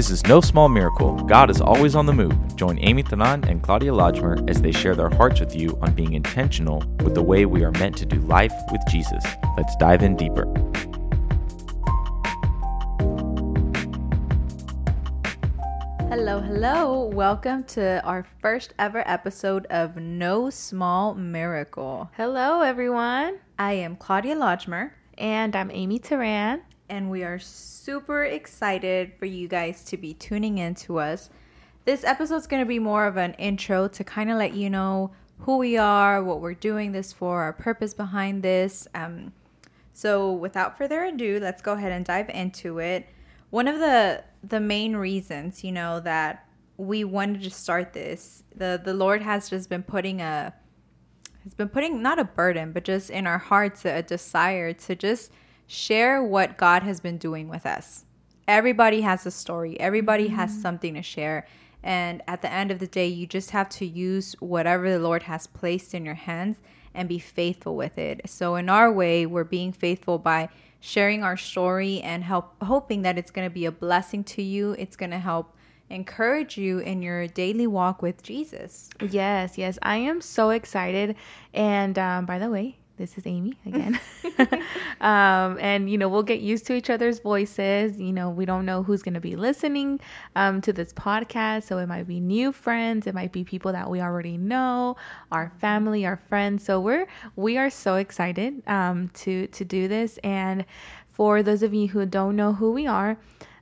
This is no small miracle. God is always on the move. Join Amy Tanan and Claudia Lodgemer as they share their hearts with you on being intentional with the way we are meant to do life with Jesus. Let's dive in deeper. Hello, hello. Welcome to our first ever episode of No Small Miracle. Hello, everyone. I am Claudia Lodgemer, And I'm Amy Taran. And we are super excited for you guys to be tuning in to us. This episode is going to be more of an intro to kind of let you know who we are, what we're doing this for, our purpose behind this. Um, so, without further ado, let's go ahead and dive into it. One of the the main reasons, you know, that we wanted to start this, the the Lord has just been putting a has been putting not a burden, but just in our hearts a desire to just share what God has been doing with us. Everybody has a story. Everybody has something to share. And at the end of the day, you just have to use whatever the Lord has placed in your hands and be faithful with it. So in our way, we're being faithful by sharing our story and help hoping that it's going to be a blessing to you. It's going to help encourage you in your daily walk with Jesus. Yes, yes. I am so excited. And um, by the way, this is Amy again. um, and, you know, we'll get used to each other's voices. You know, we don't know who's going to be listening um, to this podcast. So it might be new friends, it might be people that we already know, our family, our friends. So we're, we are so excited um, to, to do this. And for those of you who don't know who we are,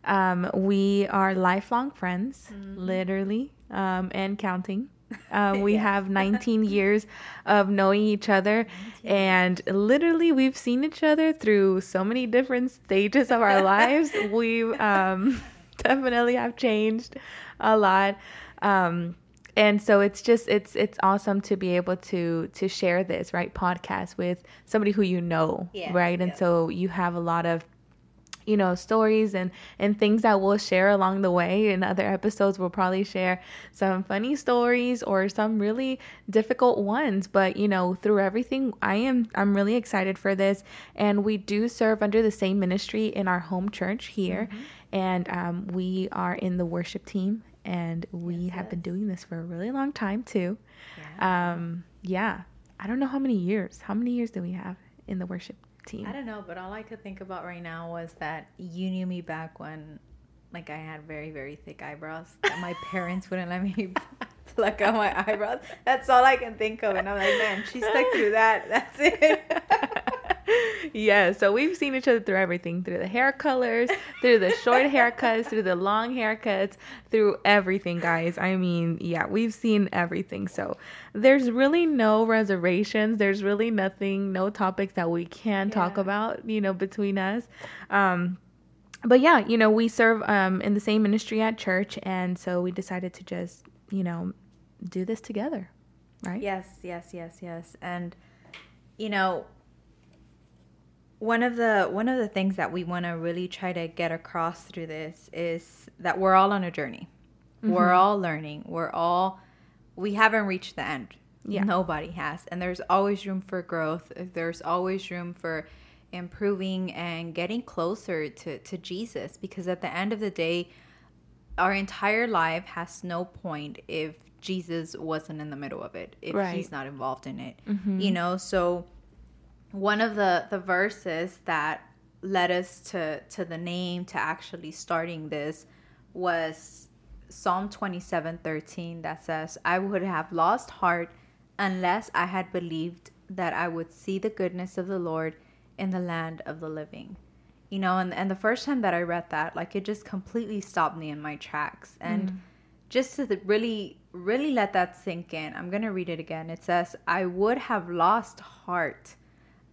um, we are lifelong friends, literally, um, and counting. Um, we have 19 years of knowing each other, and literally, we've seen each other through so many different stages of our lives. We um, definitely have changed a lot. Um, and so it's just it's it's awesome to be able to to share this right podcast with somebody who you know Yeah, right and yeah. so you have a lot of you know stories and and things that we'll share along the way in other episodes we'll probably share some funny stories or some really difficult ones. But you know through everything i am i'm really excited for this. And we do serve under the same ministry in our home church here. And um, we are in the worship team. And we have been doing this for a really long time too. Um yeah. I don't know how many years how many years do we have in the worship team I don't know, but all I could think about right now was that you knew me back when, like, I had very, very thick eyebrows. That my parents wouldn't let me pluck out my eyebrows. That's all I can think of, and I'm like, man, she stuck through that. That's it. yeah, so we've seen each other through everything through the hair colors, through the short haircuts, through the long haircuts, through everything, guys. I mean, yeah, we've seen everything. So there's really no reservations. There's really nothing, no topics that we can talk about, you know, between us. Um, but yeah, you know, we serve um, in the same ministry at church. And so we decided to just, you know, do this together, right? yes, yes, yes, yes. And you know, one of the one of the things that we want to really try to get across through this is that we're all on a journey. We're mm-hmm. all learning. We're all we haven't reached the end. Yeah. Nobody has. And there's always room for growth. There's always room for improving and getting closer to, to Jesus because at the end of the day, our entire life has no point if Jesus wasn't in the middle of it, if Right. he's not involved in it. Mm-hmm. You know, so one of the the verses that led us to to the name to actually starting this was Psalm 27:13 that says, "I would have lost heart unless I had believed that I would see the goodness of the Lord in the land of the living." You know, and and the first time that I read that, like it just completely stopped me in my tracks and mm. just to really really let that sink in. I'm going to read it again. It says, "I would have lost heart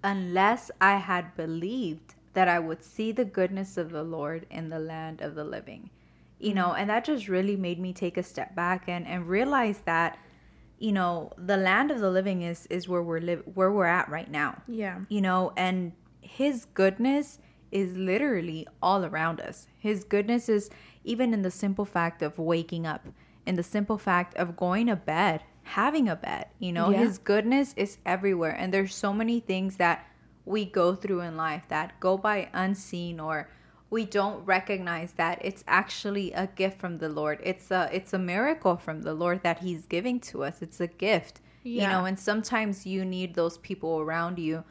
unless I had believed that I would see the goodness of the Lord in the land of the living. You know, mm. and that just really made me take a step back and, and realize that, you know, the land of the living is is where we're live where we're at right now. Yeah. You know, and his goodness is literally all around us. His goodness is even in the simple fact of waking up, in the simple fact of going to bed, having a bed. You know, Yeah. his goodness is everywhere. And there's so many things that we go through in life that go by unseen or we don't recognize that it's actually a gift from the Lord. It's a it's a miracle from the Lord that he's giving to us. It's a gift. You know, and sometimes you need those people around you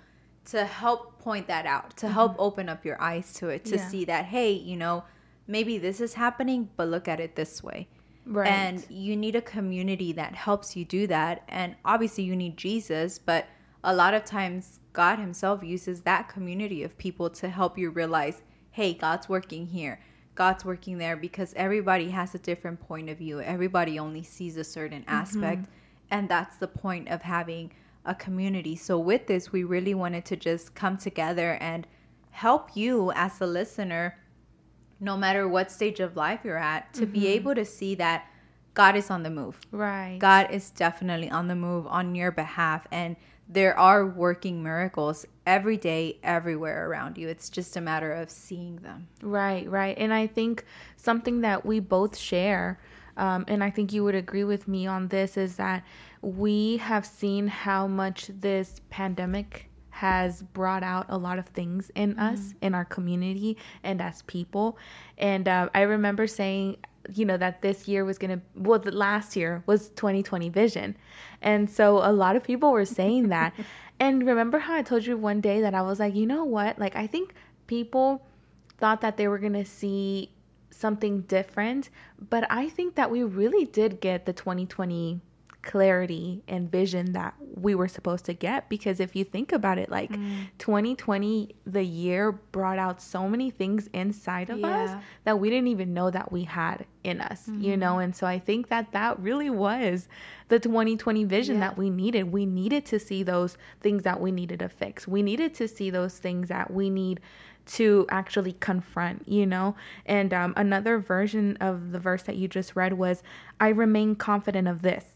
to help point that out, to help open up your eyes to it, to Mm-hmm. Yeah. see that hey, you know, maybe this is happening, but look at it this way. Right. And you need a community that helps you do that. And obviously, you need Jesus, but a lot of times, God Himself uses that community of people to help you realize hey, God's working here, God's working there, because everybody has a different point of view. Everybody only sees a certain mm-hmm. aspect. And that's the point of having a community. So, with this, we really wanted to just come together and help you as a listener no matter what stage of life you're at, to be able to see that God is on the move. right. God is definitely on the move on your behalf. And there are working miracles every day, everywhere around you. It's just a matter of seeing them. Right, right. And I think something that we both share, um, and I think you would agree with me on this, is that we have seen how much this pandemic has brought out a lot of things in us, in our community, and as people. And uh, I remember saying, you know, that this year was going to, well, the last year was 2020 vision. And so a lot of people were saying that. and remember how I told you one day that I was like, you know what? Like, I think people thought that they were going to see something different, but I think that we really did get the 2020 clarity and vision that we were supposed to get because if you think about it like 2020 the year brought out so many things inside of us that we didn't even know that we had in us you know and so i think that that really was the 2020 vision Yeah. that we needed we needed to see those things that we needed to fix we needed to see those things that we need to actually confront, you know? And um, another version of the verse that you just read was, I remain confident of this.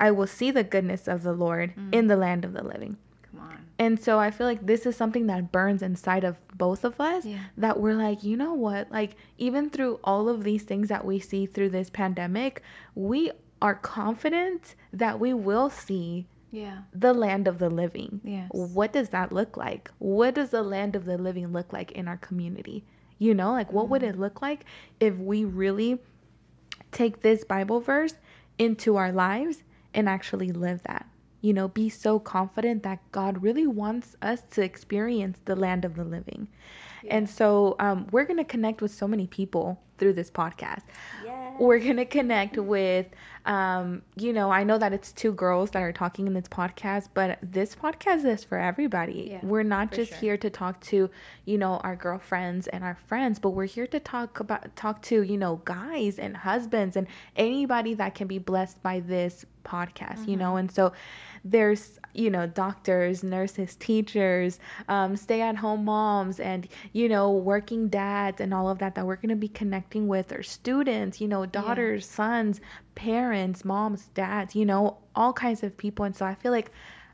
I will see the goodness of the Lord mm. in the land of the living. Come on. And so I feel like this is something that burns inside of both of us Yeah. that we're like, you know what? Like, even through all of these things that we see through this pandemic, we are confident that we will see Yeah. the land of the living. Yes. What does that look like? What does the land of the living look like in our community? You know, like what would mm. it look like if we really take this Bible verse into our lives and actually live that? You know, be so confident that God really wants us to experience the land of the living. And so um, we're going to connect with so many people through this podcast. We're going to connect with, um, you know, I know that it's two girls that are talking in this podcast, but this podcast is for everybody. Yeah, we're not just sure. here to talk to, you know, our girlfriends and our friends, but we're here to talk about, talk to, you know, guys and husbands and anybody that can be blessed by this podcast, you Mm-hmm. know, and so there's you know doctors nurses teachers um, stay-at-home moms and you know working dads and all of that that we're going to be connecting with or students you know daughters sons parents moms dads you know all kinds of people. And so i feel like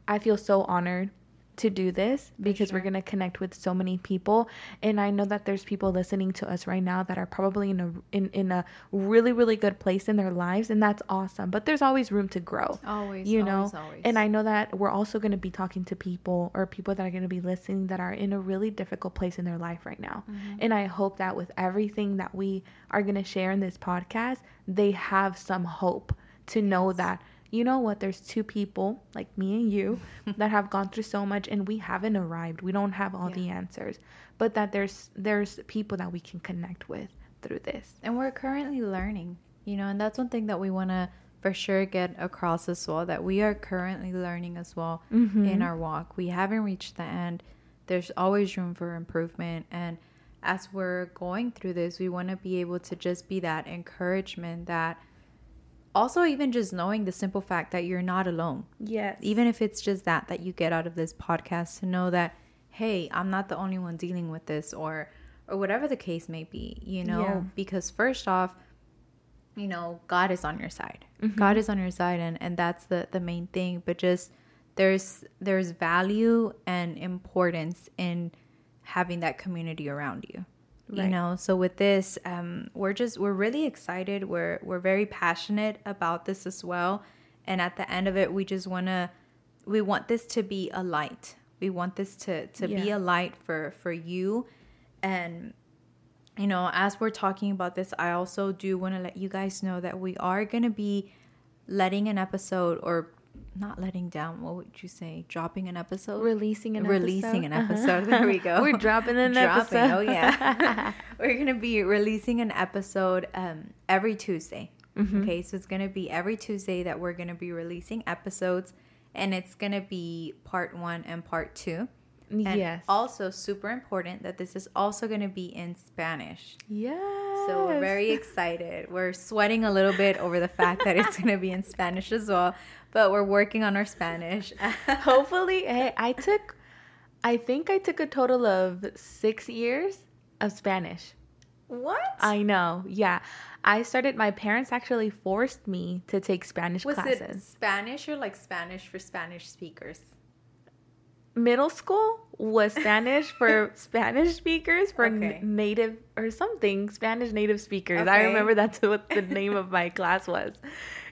i feel so honored to do this because we're going to connect with so many people. And i know that there's people listening to us right now that are probably in a in, in a really really good place in their lives and that's awesome. But there's always room to grow Always, you know? always, always. and i know that we're also going to be talking to people or people that are going to be listening that are in a really difficult place in their life right now. Mm-hmm. and i hope that with everything that we are going to share in this podcast they have some hope to know that you know what? There's two people like me and you that have gone through so much and we haven't arrived. We don't have all the answers but that there's there's people that we can connect with through this. And we're currently learning you know and that's one thing that we want to for sure get across as well that we are currently learning as well mm-hmm. in our walk. We haven't reached the end. There's always room for improvement. And as we're going through this we want to be able to just be that encouragement that also even just knowing the simple fact that you're not alone. Yes. Even if it's just that that you get out of this podcast to know that hey i'm not the only one dealing with this or or whatever the case may be you know? Yeah. because first off you know god is on your side. Mm-hmm. god is on your side and and that's the the main thing but just there's there's value and importance in having that community around you you know so with this um we're just we're really excited. We're we're very passionate about this as well. And at the end of it we just want to we want this to be a light. We want this to to be a light for for you. And you know, as we're talking about this, I also do want to let you guys know that we are going to be letting an episode or not letting down, what would you say? Dropping an episode? Releasing an episode. Releasing episode. an episode. There we go. We're dropping an Dropping. episode. Oh yeah. We're gonna be releasing an episode um, every Tuesday. Mm-hmm. Okay, so it's gonna be every Tuesday that we're gonna be releasing episodes, and it's gonna be part one and part two. And yes. Also, super important that this is also gonna be in Spanish. yes. So we're very excited. We're sweating a little bit over the fact that it's gonna be in Spanish as well, but we're working on our Spanish. Hopefully, hey, I took, I think I took a total of six years of Spanish. what? I know. Yeah. I started, my parents actually forced me to take Spanish Was it classes. Spanish or like Spanish for Spanish speakers? Middle school was Spanish for Spanish speakers, for n- native or something, Spanish native speakers. I remember that's what the name of my class was.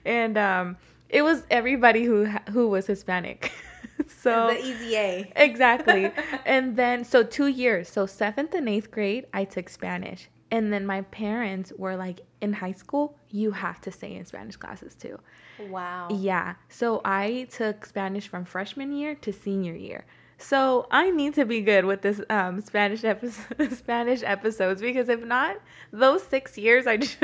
And um, it was everybody who who was Hispanic. so the easy A. exactly. and then so 2 years. So 7th and 8th grade I took Spanish. And then my parents were like in high school, you have to stay in Spanish classes too. Wow. Yeah. So I took Spanish from freshman year to senior year. So I need to be good with this um, Spanish episode, Spanish episodes because if not, those six years I just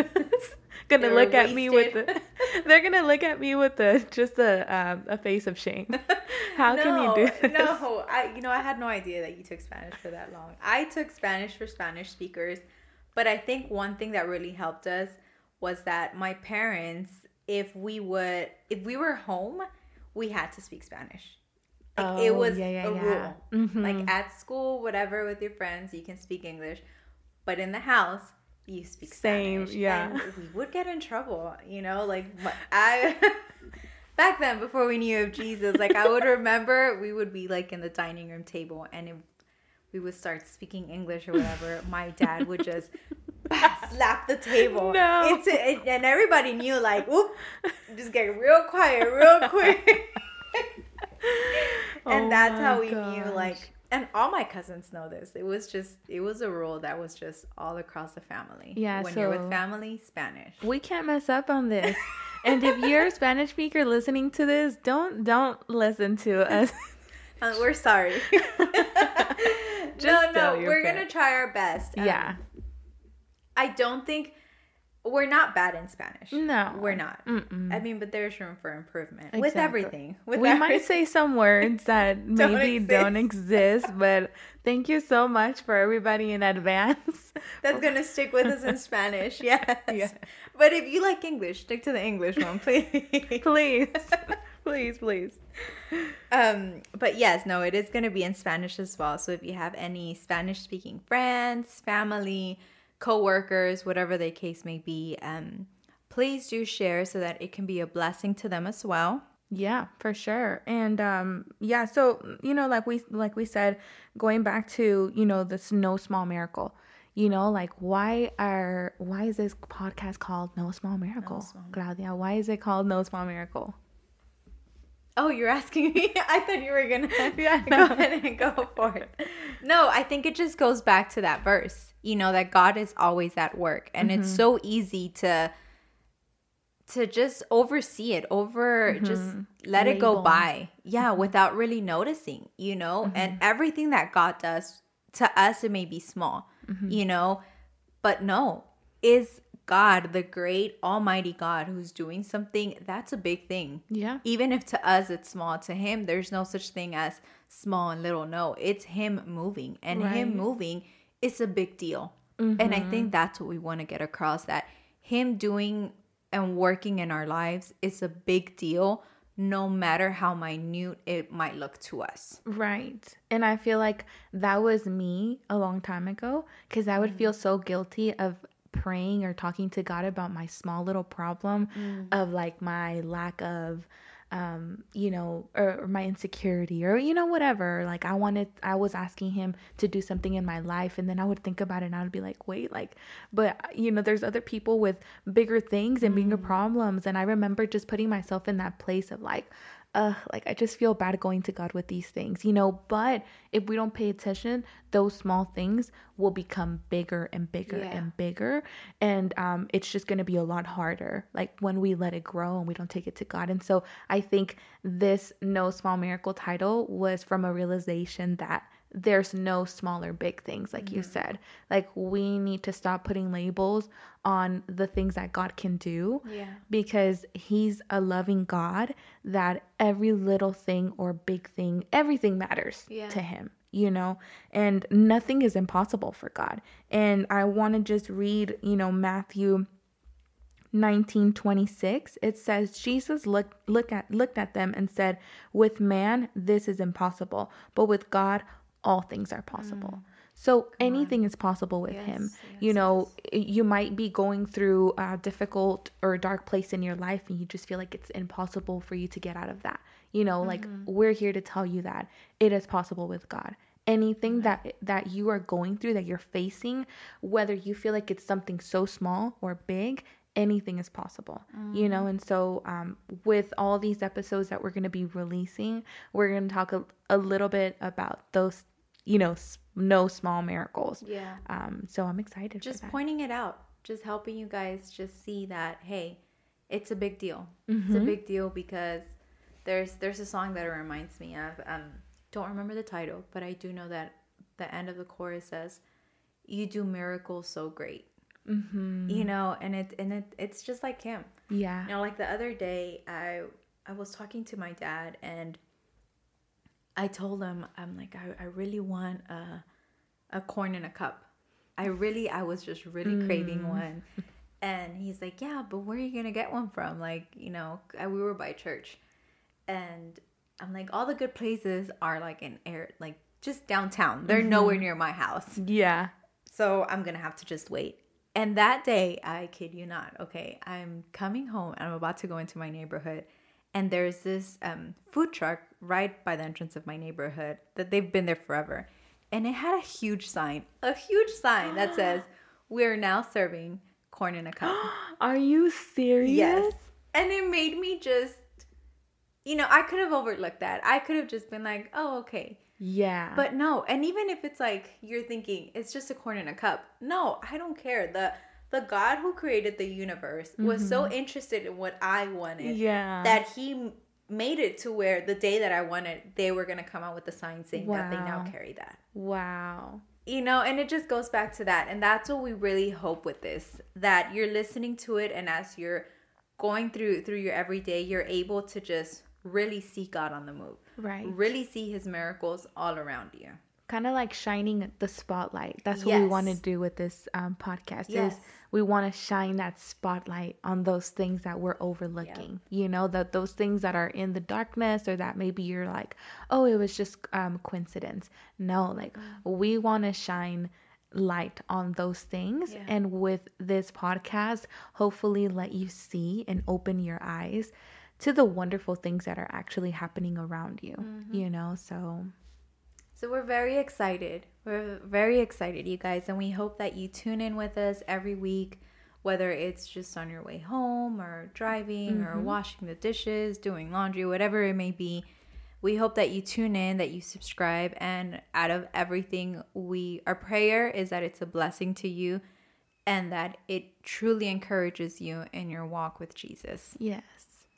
gonna They were look at me with the, they're gonna look at me with the just a um, a face of shame. How can you do this? No, I you know I had no idea that you took Spanish for that long. I took Spanish for Spanish speakers, but I think one thing that really helped us was that my parents, if we would, if we were home, we had to speak Spanish. Like it Oh, was yeah, yeah, a yeah. rule. Mhm. Like at school, whatever, with your friends, you can speak English, but in the house, you speak Same, Spanish. yeah. And we would get in trouble, you know. Like I, back then, before we knew of Jesus, like I would remember, we would be like in the dining room table, and if we would start speaking English or whatever, my dad would just slap the table. No. it's it, and everybody knew, like, whoop, just get real quiet, real quick. and Oh that's how we knew like and all my cousins know this it was just it was a rule that was just all across the family Yeah, when you're with family spanish we can't mess up on this. and if you're a Spanish speaker listening to this, don't don't listen to us. Uh, we're sorry Just no your we're gonna try our best Um, yeah. i don't think we're not bad in spanish No. we're not Mm-mm. i mean but there's room for improvement with everything with we might say some words that Don't maybe don't exist. exist, but thank you so much for everybody in advance. that's gonna stick with us in spanish yes Yeah. but if you like english stick to the english one please please, please, please. Um, but yes, no, it is going to be in Spanish as well. So if you have any Spanish speaking friends, family, co-workers, whatever the case may be, um, please do share so that it can be a blessing to them as well. Yeah, for sure. And um yeah, so you know like we like we said going back to, you know, this no small miracle. You know, like why are why is this podcast called No Small Miracle? Small Claudia, why is it called No Small Miracle? Oh, you're asking me? I thought you were going to Yeah, go no. ahead and go for it. No, I think it just goes back to that verse, you know, that God is always at work. And it's so easy to to just oversee it over just let it go by yeah without really noticing you know and everything that god does to us it may be small you know but no is god the great almighty god who's doing something that's a big thing. Yeah. even if to us it's small to him there's no such thing as small and little. No it's him moving and him moving is a big deal. And i mm-hmm. think that's what we want to get across that him doing and working in our lives is a big deal no matter how minute it might look to us. Right. And I feel like that was me a long time ago because I would mm. feel so guilty of praying or talking to God about my small little problem of like my lack of um you know or, or my insecurity or you know whatever. Like i wanted i was asking him to do something in my life and then i would think about it and i would be like wait like but you know there's other people with bigger things and bigger problems and i remember just putting myself in that place of like uh, like I just feel bad going to God with these things, you know. But if we don't pay attention, those small things will become bigger and bigger Yeah. and bigger, and um, it's just gonna be a lot harder. Like when we let it grow and we don't take it to God. And so I think this No Small Miracle title was from a realization that there's no smaller big things, like you mm-hmm. said. Like we need to stop putting labels on the things that God can do Yeah. because he's a loving God that every little thing or big thing, everything matters Yeah. to him, you know, and nothing is impossible for God. And I want to just read, you know, Matthew 1926 it says jesus looked look at looked at them and said with man this is impossible but with god all things are possible. So anything is possible with him. Mm. Yes, you yes, know you might be going through a difficult or dark place in your life and you just feel like it's impossible for you to get out of that. You know like Mm-hmm. we're here to tell you that it is possible with god. Anything that that you are going through that you're facing whether you feel like it's something so small or big anything is possible. You know and so um, with all these episodes that we're going to be releasing we're going to talk a, a little bit about those you know no small miracles Yeah. um, so i'm excited Just for that. pointing it out, just helping you guys just see that hey, it's a big deal. Mm-hmm. It's a big deal because there's there's a song that it reminds me of. Um, don't remember the title, but I do know that the end of the chorus says, "You do miracles so great." mm-hmm. You know, and it and it it's just like him. yeah You know, like the other day, I I was talking to my dad, and I told him, I'm like, I, I really want a a corn in a cup. I really, I was just really craving mm. one, and he's like, Yeah, but where are you gonna get one from? Like, you know, I- we were by church, and I'm like, all the good places are like in air, like just downtown. They're mm-hmm. nowhere near my house. yeah So I'm gonna have to just wait. And that day, I kid you not, okay, I'm coming home and I'm about to go into my neighborhood. And there's this um, food truck right by the entrance of my neighborhood that they've been there forever. And it had a huge sign, a huge sign that says, We're now serving corn in a cup. are you serious yes. And it made me just, you know, I could have overlooked that. I could have just been like, Oh, okay. yeah But no, and even if it's like you're thinking it's just a corn in a cup, no, I don't care. The the God who created the universe was so interested in what I wanted Mm-hmm. yeah that he made it to where the day that I wanted, they were gonna come out with a sign saying that they now carry that. wow You know, and it just goes back to that. And that's what we really hope with this that you're listening to it and as you're going through through your everyday, you're able to just really see God on the move. right Really see his miracles all around you. kind of like shining the spotlight. That's what we want to do with this um, podcast. Yes. Is we want to shine that spotlight on those things that we're overlooking. You know, that those things that are in the darkness, or that maybe you're like, oh, it was just um, coincidence. No, like Mm. we want to shine light on those things Yeah. and with this podcast hopefully let you see and open your eyes to the wonderful things that are actually happening around you Mm-hmm. you know so So we're very excited. We're very excited, you guys, and we hope that you tune in with us every week, whether it's just on your way home or driving or mm-hmm. washing the dishes, doing laundry, whatever it may be. We hope that you tune in, that you subscribe, and out of everything, we our prayer is that it's a blessing to you and that it truly encourages you in your walk with Jesus. yes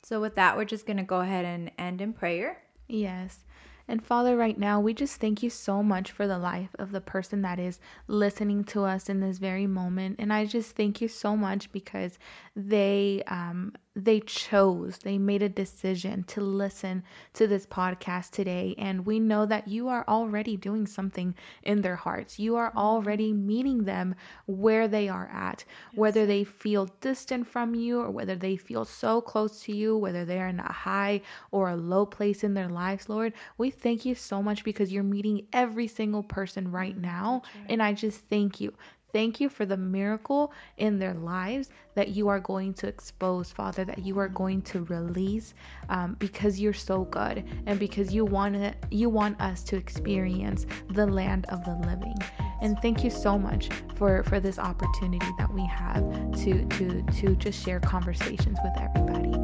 So with that, we're just going to go ahead and end in prayer. Yes. And Father, right now, we just thank you so much for the life of the person that is listening to us in this very moment. And I just thank you so much because they um, they chose, they made a decision to listen to this podcast today. And we know that you are already doing something in their hearts. You are mm-hmm. already meeting them where they are at, whether they feel distant from you or whether they feel so close to you, whether they're in a high or a low place in their lives, Lord. We thank you so much because you're meeting every single person right mm-hmm. now. And I just thank you. Thank you for the miracle in their lives that you are going to expose, Father, that you are going to release um, because you're so good and because you want it, you want us to experience the land of the living. And thank you so much for for this opportunity that we have to to to just share conversations with everybody.